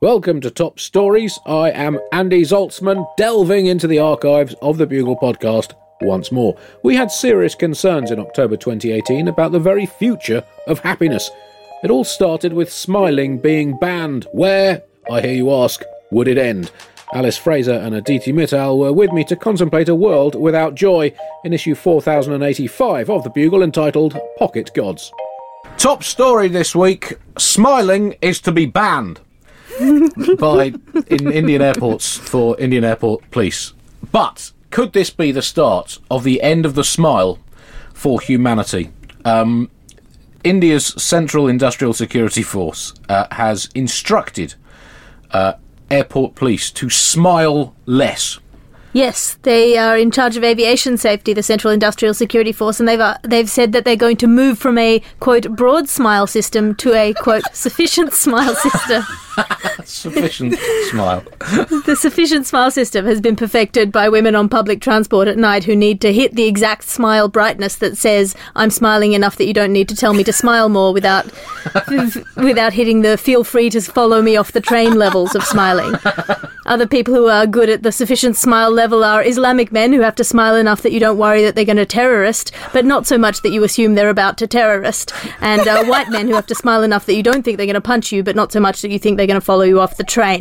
Welcome to Top Stories. I am Andy Zaltzman, delving into the archives of the Bugle podcast once more. We had serious concerns in October 2018 about the very future of happiness. It all started with smiling being banned. Where, I hear you ask, would it end? Alice Fraser and Aditi Mittal were with me to contemplate a world without joy in issue 4085 of the Bugle entitled Pocket Gods. Top story this week Smiling is to be banned by in Indian airports for Indian airport police. But could this be the start of the end of the smile for humanity? Um, India's Central Industrial Security Force uh, has instructed uh, airport police to smile less. Yes, they are in charge of aviation safety, the Central Industrial Security Force, and they've uh, they've said that they're going to move from a quote broad smile system to a quote sufficient smile system. Sufficient smile. The sufficient smile system has been perfected by women on public transport at night who need to hit the exact smile brightness that says I'm smiling enough that you don't need to tell me to smile more without without hitting the feel free to follow me off the train levels of smiling. Other people who are good at the sufficient smile level are Islamic men who have to smile enough that you don't worry that they're going to terrorist, but not so much that you assume they're about to terrorist. And uh, white men who have to smile enough that you don't think they're going to punch you, but not so much that you think they're going to follow you off the train.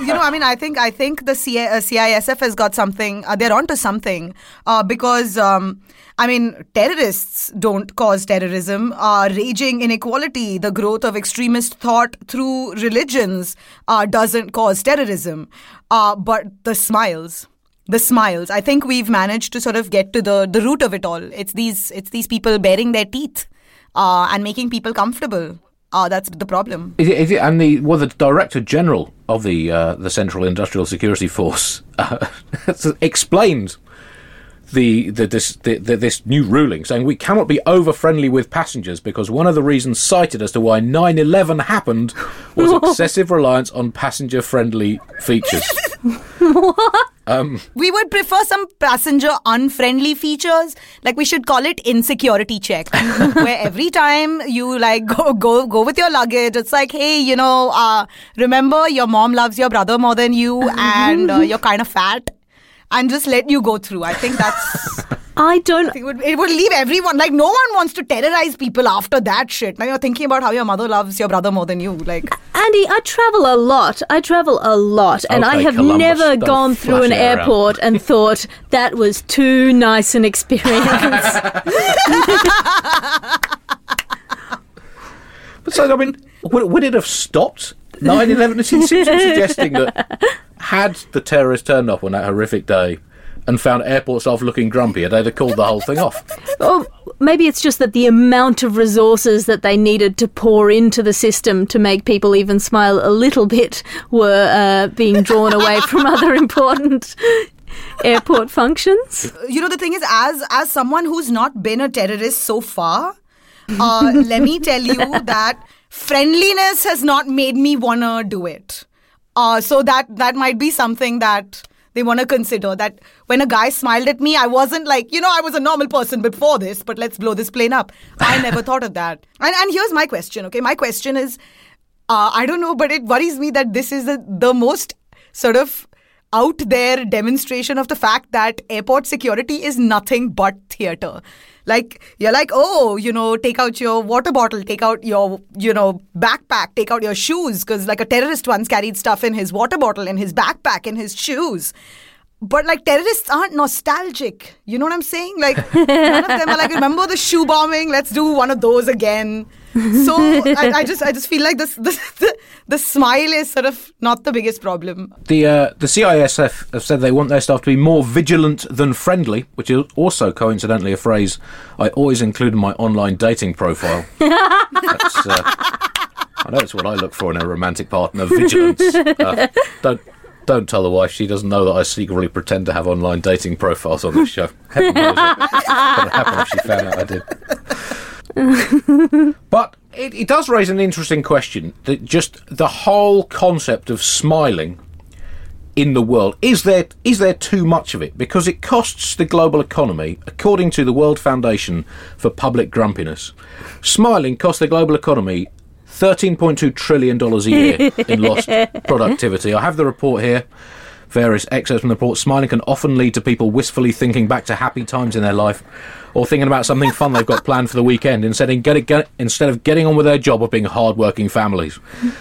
you know, I mean, I think I think the C- uh, CISF has got something. Uh, they're onto something uh, because. Um, I mean, terrorists don't cause terrorism. Uh, raging inequality, the growth of extremist thought through religions, uh, doesn't cause terrorism. Uh, but the smiles, the smiles. I think we've managed to sort of get to the, the root of it all. It's these it's these people baring their teeth uh, and making people comfortable. Uh, that's the problem. Is it, is it, and the well, the director general of the uh, the Central Industrial Security Force uh, explained the, the, this, the, the, this new ruling, saying we cannot be over friendly with passengers because one of the reasons cited as to why 9 11 happened was excessive reliance on passenger friendly features. what? Um, We would prefer some passenger unfriendly features. Like we should call it insecurity check, where every time you like go go go with your luggage, it's like, hey, you know, uh, remember your mom loves your brother more than you, and uh, you're kind of fat, and just let you go through. I think that's. I don't. It would, it would leave everyone like no one wants to terrorize people after that shit. Now you're thinking about how your mother loves your brother more than you. Like Andy, I travel a lot. I travel a lot, and I have Columbus, never gone through an flash it around. airport and thought that was too nice an experience. but so, I mean, would, would it have stopped 9 11? It seems to be suggesting that had the terrorists turned up on that horrific day and found airport staff looking grumpy, they'd have called the whole thing off. oh, maybe it's just that the amount of resources that they needed to pour into the system to make people even smile a little bit were uh, being drawn away from other important airport functions. You know, the thing is, as as someone who's not been a terrorist so far, uh, let me tell you that friendliness has not made me wanna do it. Uh, so that that might be something that they want to consider. That when a guy smiled at me, I wasn't like, you know, I was a normal person before this, but let's blow this plane up. I never thought of that. And and here's my question. Okay, my question is, uh, I don't know, but it worries me that this is the, the most sort of out there demonstration of the fact that airport security is nothing but theater. Like, you're like, oh, you know, take out your water bottle, take out your, you know, backpack, take out your shoes. Because, like, a terrorist once carried stuff in his water bottle, in his backpack, in his shoes. But, like, terrorists aren't nostalgic. You know what I'm saying? Like, none of them are like, remember the shoe bombing? Let's do one of those again. So I, I just I just feel like this, this the, the smile is sort of not the biggest problem. The uh, the CISF have said they want their staff to be more vigilant than friendly, which is also coincidentally a phrase I always include in my online dating profile. That's, uh, I know it's what I look for in a romantic partner: vigilance. Uh, don't don't tell the wife she doesn't know that I secretly pretend to have online dating profiles on this show. Heaven knows what would happen if she found out I did. but it, it does raise an interesting question that just the whole concept of smiling in the world is there is there too much of it? Because it costs the global economy according to the World Foundation for Public Grumpiness smiling costs the global economy 13.2 trillion dollars a year in lost productivity. I have the report here. Various excerpts from the report smiling can often lead to people wistfully thinking back to happy times in their life or thinking about something fun they've got planned for the weekend instead of, get, get, instead of getting on with their job of being hard-working families.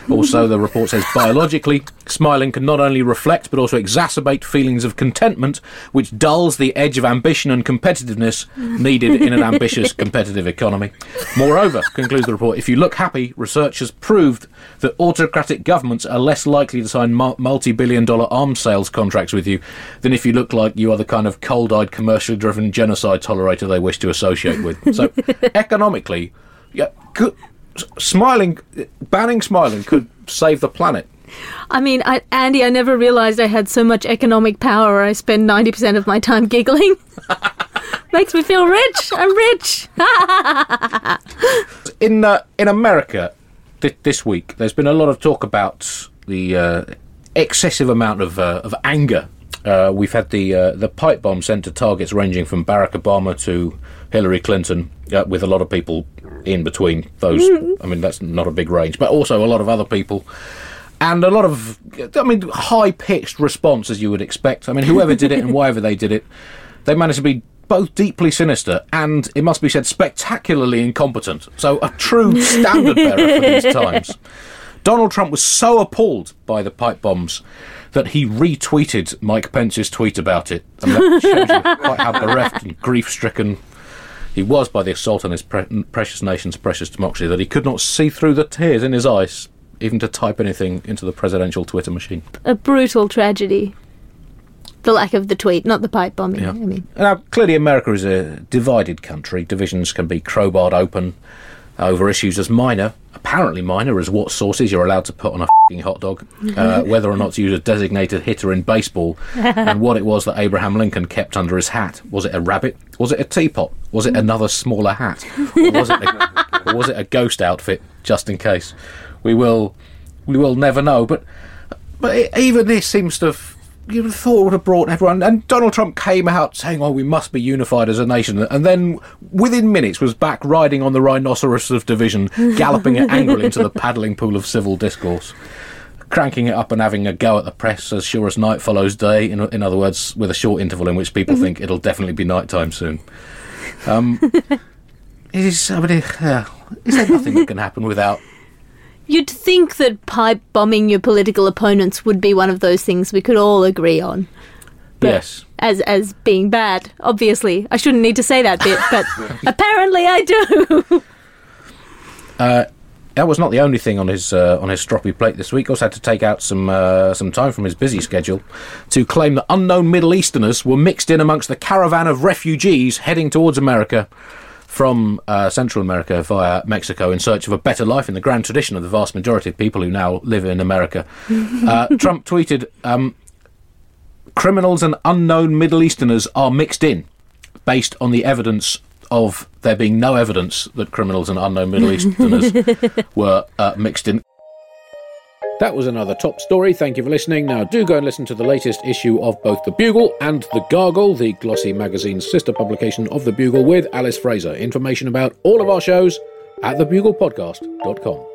Also, the report says biologically, smiling can not only reflect but also exacerbate feelings of contentment, which dulls the edge of ambition and competitiveness needed in an ambitious competitive economy. Moreover, concludes the report, if you look happy, research has proved that autocratic governments are less likely to sign multi-billion dollar arms sales contracts with you than if you look like you are the kind of cold-eyed, commercially-driven genocide tolerator they wish to associate with. So, economically, yeah, could, smiling, banning smiling could save the planet. I mean, I, Andy, I never realised I had so much economic power. I spend ninety percent of my time giggling. Makes me feel rich. I'm rich. in uh, in America, th- this week, there's been a lot of talk about the uh, excessive amount of uh, of anger uh, we've had the uh, the pipe bomb sent to targets ranging from Barack Obama to Hillary Clinton, uh, with a lot of people in between those. I mean, that's not a big range, but also a lot of other people. And a lot of, I mean, high pitched response as you would expect. I mean, whoever did it and why they did it, they managed to be both deeply sinister and, it must be said, spectacularly incompetent. So, a true standard bearer for these times. Donald Trump was so appalled by the pipe bombs that he retweeted Mike Pence's tweet about it. And that shows you quite how bereft and grief stricken he was by the assault on his pre- precious nation's precious democracy that he could not see through the tears in his eyes, even to type anything into the presidential Twitter machine. A brutal tragedy. The lack of the tweet, not the pipe bombing. Yeah. I mean, Now, clearly, America is a divided country. Divisions can be crowbarred open over issues as minor, apparently minor, as what sauces you're allowed to put on a fing hot dog, uh, whether or not to use a designated hitter in baseball, and what it was that Abraham Lincoln kept under his hat. Was it a rabbit? Was it a teapot? Was it another smaller hat? Or was it a, or was it a ghost outfit, just in case? We will, we will never know. But, but it, even this seems to have you would have thought would have brought everyone. And Donald Trump came out saying, "Oh, we must be unified as a nation," and then within minutes was back riding on the rhinoceros of division, galloping it angrily into the paddling pool of civil discourse, cranking it up and having a go at the press as sure as night follows day. In, in other words, with a short interval in which people think it'll definitely be night time soon. Um, is I mean, uh, is there nothing that can happen without you'd think that pipe bombing your political opponents would be one of those things we could all agree on. But yes? As as being bad, obviously, I shouldn't need to say that bit, but apparently I do. That was not the only thing on his uh, on his stroppy plate this week. He also had to take out some uh, some time from his busy schedule to claim that unknown Middle Easterners were mixed in amongst the caravan of refugees heading towards America, from uh, Central America via Mexico in search of a better life in the grand tradition of the vast majority of people who now live in America. Uh, Trump tweeted, um, criminals and unknown Middle Easterners are mixed in based on the evidence of there being no evidence that criminals and unknown Middle Easterners were uh, mixed in. That was another top story. Thank you for listening. Now, do go and listen to the latest issue of both The Bugle and The Gargle, the glossy magazine's sister publication of The Bugle with Alice Fraser. Information about all of our shows at thebuglepodcast.com.